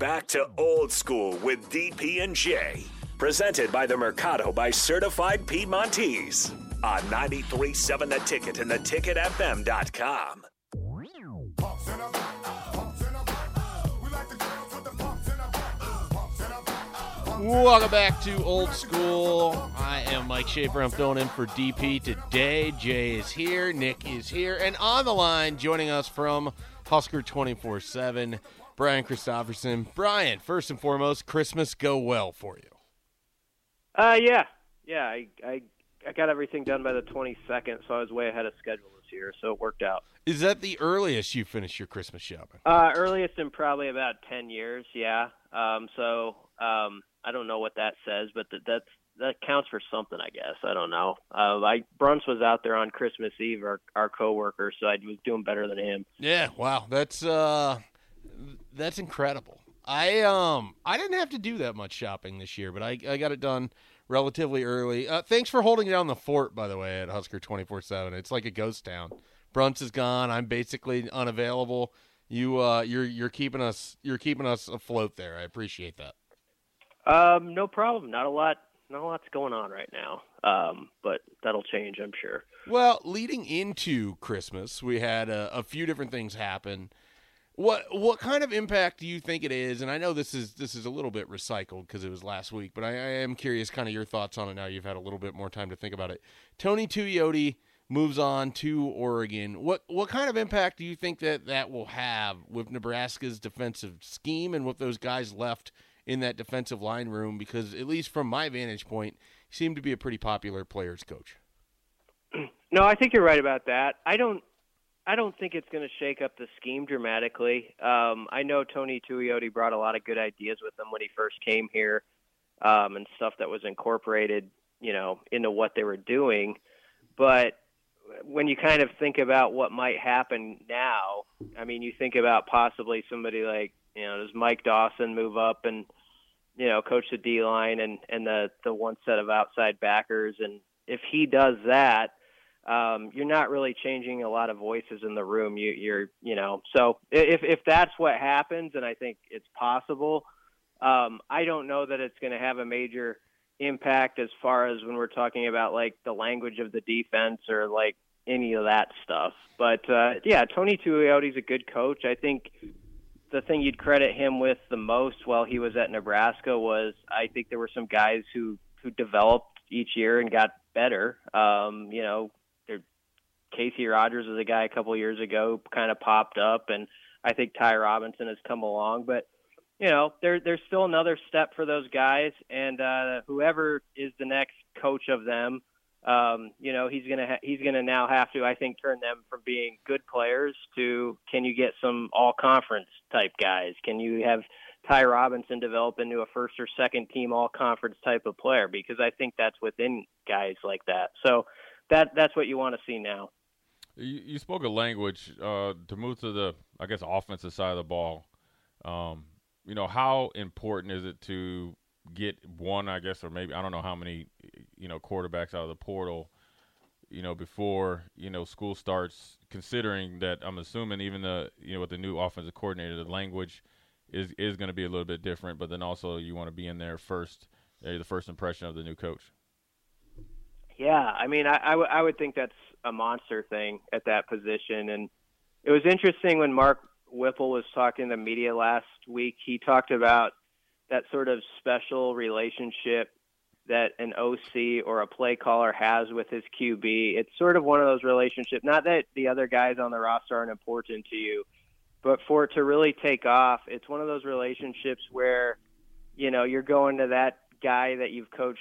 back to old school with DP and J. Presented by the Mercado by Certified Piedmontese on 93.7 The Ticket and the theticketfm.com. Welcome back to Old School. I am Mike Schaefer. I'm filling in for DP today. Jay is here, Nick is here, and on the line, joining us from Husker 24 7, Brian Christopherson. Brian, first and foremost, Christmas go well for you. Uh, yeah, yeah. I, I I got everything done by the 22nd, so I was way ahead of schedule this year, so it worked out. Is that the earliest you finish your Christmas shopping? Uh, earliest in probably about 10 years, yeah. Um, so um, I don't know what that says, but that that's that counts for something, I guess. I don't know. Uh, I Bruns was out there on Christmas Eve, our our coworker, so I was doing better than him. Yeah, wow, that's uh, that's incredible. I um I didn't have to do that much shopping this year, but I I got it done relatively early. Uh, thanks for holding down the fort, by the way, at Husker twenty four seven. It's like a ghost town. Bruns is gone. I'm basically unavailable. You uh you're you're keeping us you're keeping us afloat there. I appreciate that. Um, no problem. Not a lot. Not a lot's going on right now. Um, but that'll change, I'm sure. Well, leading into Christmas, we had a, a few different things happen. What what kind of impact do you think it is? And I know this is this is a little bit recycled because it was last week, but I, I, am curious, kind of your thoughts on it now. You've had a little bit more time to think about it. Tony Tuioti moves on to Oregon. What what kind of impact do you think that that will have with Nebraska's defensive scheme and with those guys left in that defensive line room? Because at least from my vantage point, he seemed to be a pretty popular players coach. No, I think you're right about that. I don't I don't think it's going to shake up the scheme dramatically. Um, I know Tony Tuioti brought a lot of good ideas with him when he first came here, um, and stuff that was incorporated, you know, into what they were doing. But when you kind of think about what might happen now, I mean, you think about possibly somebody like, you know, does Mike Dawson move up and, you know, coach the D line and and the the one set of outside backers, and if he does that um, you're not really changing a lot of voices in the room. You, you're, you know, so if if that's what happens, and I think it's possible, um, I don't know that it's going to have a major impact as far as when we're talking about like the language of the defense or like any of that stuff. But uh, yeah, Tony Tuioti's a good coach. I think the thing you'd credit him with the most while he was at Nebraska was I think there were some guys who who developed each year and got better. Um, you know, Casey Rogers was a guy a couple years ago, kind of popped up, and I think Ty Robinson has come along. But you know, there there's still another step for those guys, and uh, whoever is the next coach of them, um, you know, he's gonna ha- he's gonna now have to, I think, turn them from being good players to can you get some all conference type guys? Can you have Ty Robinson develop into a first or second team all conference type of player? Because I think that's within guys like that. So that that's what you want to see now. You, you spoke a language uh, to move to the, I guess, offensive side of the ball. Um, you know, how important is it to get one, I guess, or maybe I don't know how many, you know, quarterbacks out of the portal, you know, before you know school starts. Considering that, I'm assuming even the, you know, with the new offensive coordinator, the language is is going to be a little bit different. But then also, you want to be in there first, uh, the first impression of the new coach. Yeah, I mean, I, I, w- I would think that's a monster thing at that position. And it was interesting when Mark Whipple was talking to media last week. He talked about that sort of special relationship that an OC or a play caller has with his QB. It's sort of one of those relationships. Not that the other guys on the roster aren't important to you, but for it to really take off, it's one of those relationships where, you know, you're going to that guy that you've coached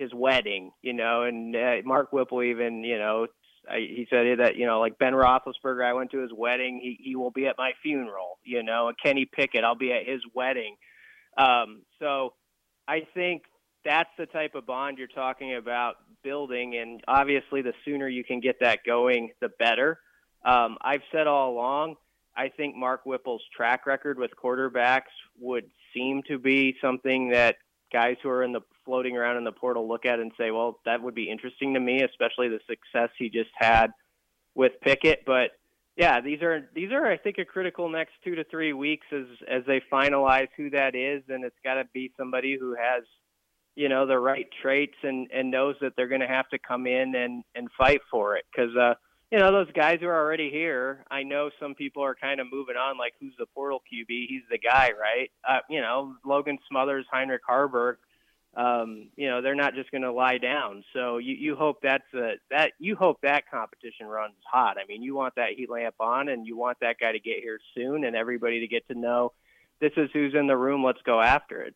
his wedding, you know, and uh, Mark Whipple even, you know, I, he said that you know, like Ben Roethlisberger, I went to his wedding. He he will be at my funeral. You know, and Kenny Pickett, I'll be at his wedding. Um, so I think that's the type of bond you're talking about building, and obviously, the sooner you can get that going, the better. Um, I've said all along, I think Mark Whipple's track record with quarterbacks would seem to be something that guys who are in the floating around in the portal look at and say, well, that would be interesting to me, especially the success he just had with Pickett. But yeah, these are these are I think a critical next two to three weeks as as they finalize who that is, and it's got to be somebody who has you know the right traits and and knows that they're going to have to come in and and fight for it. Because uh you know those guys who are already here i know some people are kind of moving on like who's the portal qb he's the guy right? Uh you know logan smothers heinrich haarberg um you know they're not just going to lie down. So you you hope that's a that you hope that competition runs hot. I mean you want that heat lamp on and you want that guy to get here soon and everybody to get to know this is who's in the room let's go after it.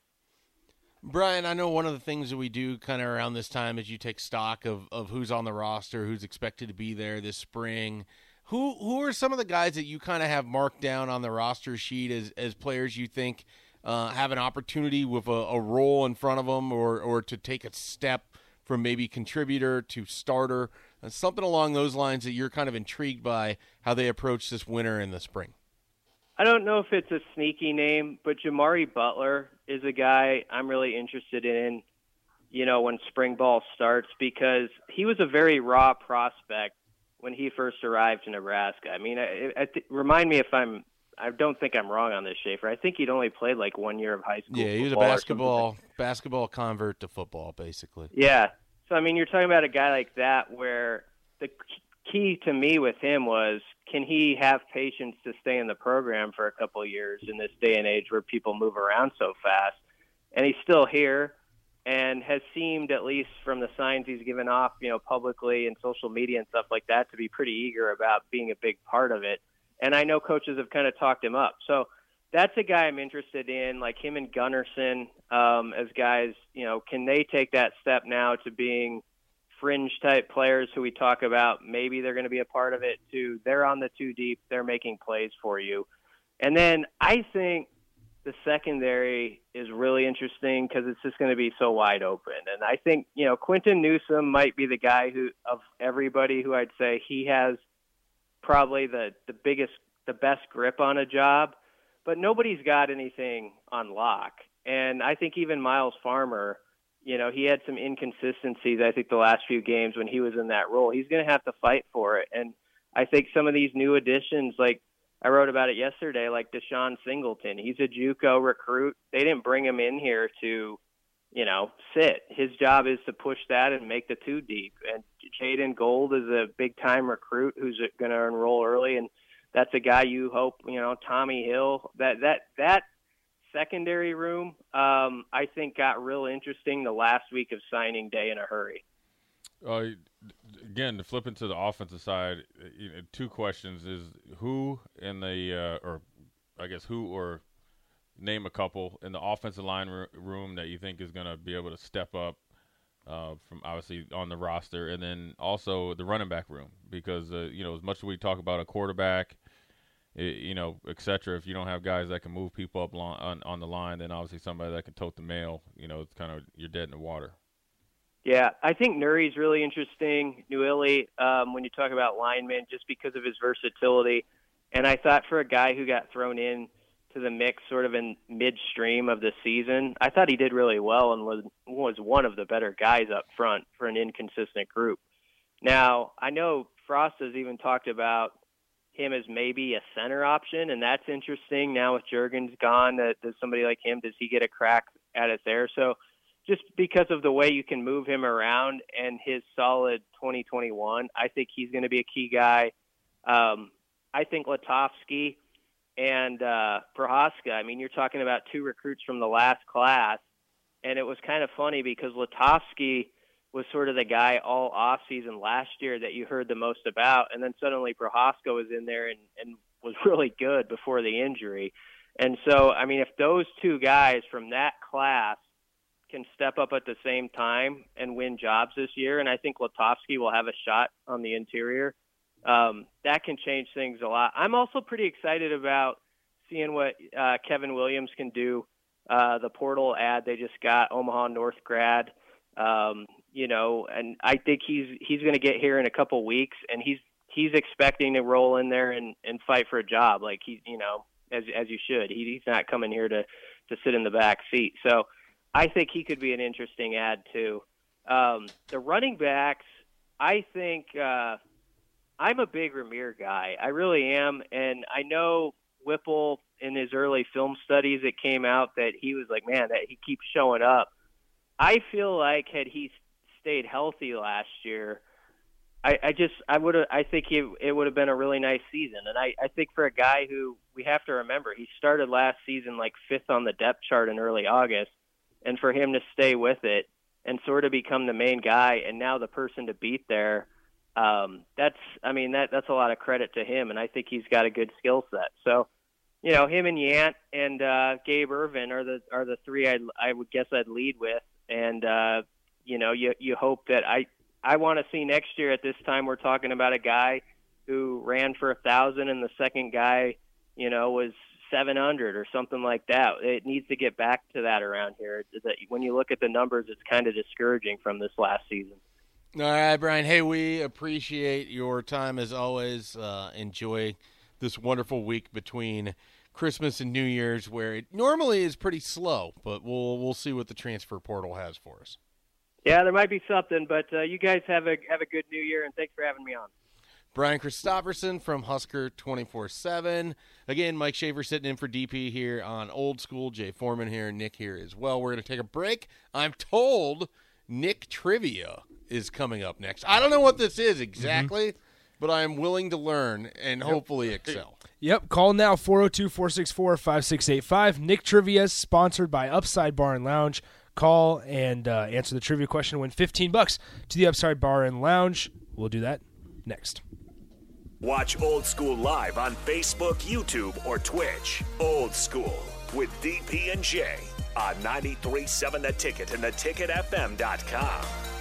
Brian, I know one of the things that we do kind of around this time is you take stock of, of who's on the roster, who's expected to be there this spring. Who who are some of the guys that you kind of have marked down on the roster sheet as, as players you think uh, have an opportunity with a, a role in front of them or, or to take a step from maybe contributor to starter, uh, something along those lines that you're kind of intrigued by how they approach this winter and the spring? I don't know if it's a sneaky name, but Jimari Butler is a guy I'm really interested in, you know, when spring ball starts because he was a very raw prospect when he first arrived to Nebraska. I mean, remind me if I'm I don't think I'm wrong on this, Schaefer. I think he'd only played like one year of high school. Yeah, he was a basketball basketball convert to football, basically. Yeah. So I mean, you're talking about a guy like that where the key to me with him was can he have patience to stay in the program for a couple of years in this day and age where people move around so fast? And he's still here and has seemed, at least from the signs he's given off, you know, publicly and social media and stuff like that, to be pretty eager about being a big part of it. And I know coaches have kind of talked him up. So that's a guy I'm interested in, like him and Gunnerson, um, as guys, you know, can they take that step now to being – fringe type players who we talk about, maybe they're going to be a part of it too. They're on the two deep, they're making plays for you. And then I think the secondary is really interesting because it's just going to be so wide open. And I think, you know, Quinton Newsome might be the guy who, of everybody who I'd say he has probably the, the biggest, the best grip on a job, but nobody's got anything on lock. And I think even Myles Farmer, you know, he had some inconsistencies, I think, the last few games when he was in that role. He's going to have to fight for it. And I think some of these new additions, like I wrote about it yesterday, like DeShon Singleton, he's a Juco recruit. They didn't bring him in here to, you know, sit. His job is to push that and make the two deep. And Jaeden Gould is a big time recruit who's going to enroll early. And that's a guy you hope, you know, Tommy Hill, that, that, that secondary room, um, I think, got real interesting the last week of signing day in a hurry. Uh, again, flipping to flip into the offensive side, you know, two questions: is who in the uh, or I guess who or name a couple in the offensive line r- room that you think is going to be able to step up uh, from obviously on the roster, and then also the running back room because uh, you know as much as we talk about a quarterback you know, etc. If you don't have guys that can move people up on on the line, then obviously somebody that can tote the mail, you know, it's kind of you're dead in the water. Yeah, I think Nouri's really interesting. Nouili, um, when you talk about linemen, just because of his versatility, and I thought for a guy who got thrown in to the mix sort of in midstream of the season, I thought he did really well and was was one of the better guys up front for an inconsistent group. Now I know Frost has even talked about him as maybe a center option, and that's interesting. Now with Jurgens gone, that does somebody like him does he get a crack at it there? So just because of the way you can move him around and his solid 2021, I think he's going to be a key guy. Um, I think Lutovsky and uh, Prochazka. I mean, you're talking about two recruits from the last class, and it was kind of funny because Lutovsky – was sort of the guy all off season last year that you heard the most about, and then suddenly Prochazka was in there and, and was really good before the injury. And so, I mean, if those two guys from that class can step up at the same time and win jobs this year, and I think Lutovsky will have a shot on the interior, um, that can change things a lot. I'm also pretty excited about seeing what uh, Kevin Williams can do. Uh, the portal ad they just got, Omaha North grad. Um, you know, and I think he's he's going to get here in a couple weeks, and he's he's expecting to roll in there and and fight for a job, like he, you know, as as you should. He, he's not coming here to to sit in the back seat. So I think he could be an interesting ad too. Um, the running backs, I think. Uh, I'm a big Rahmir guy. I really am, and I know Whipple in his early film studies it came out that he was like, man, that he keeps showing up. I feel like had he stayed healthy last year, I, I just I would have I think he, it would have been a really nice season. And I, I think for a guy who we have to remember he started last season like fifth on the depth chart in early August, and for him to stay with it and sort of become the main guy and now the person to beat there um, that's I mean that that's a lot of credit to him, and I think he's got a good skill set. So, you know, him and Yant and uh, Gabe Ervin are the are the three I I would guess I'd lead with, and uh, you know, you you hope that I I want to see next year at this time we're talking about a guy who ran for a thousand, and the second guy, you know, was 700 or something like that. It needs to get back to that around here. That when you look at the numbers, it's kind of discouraging from this last season. All right, Brian. Hey, we appreciate your time as always. Uh, enjoy this wonderful week between Christmas and New Year's, where it normally is pretty slow, but we'll we'll see what the transfer portal has for us. Yeah, there might be something, but uh, you guys have a have a good New Year, and thanks for having me on. Brian Christopherson from Husker 24 7. Again, Mike Schaefer sitting in for DP here on Old School. Jay Foreman here, Nick here as well. We're going to take a break. I'm told Nick Trivia is coming up next. I don't know what this is exactly, mm-hmm. but I am willing to learn and yep. hopefully excel. Yep. Call now 402 464 5685. Nick Trivia, sponsored by Upside Bar and Lounge. Call and uh, answer the trivia question. Win 15 bucks to the Upside Bar and Lounge. We'll do that next. Watch Old School live on Facebook, YouTube, or Twitch. Old School with DP and J on 93.7 The Ticket and theticketfm.com.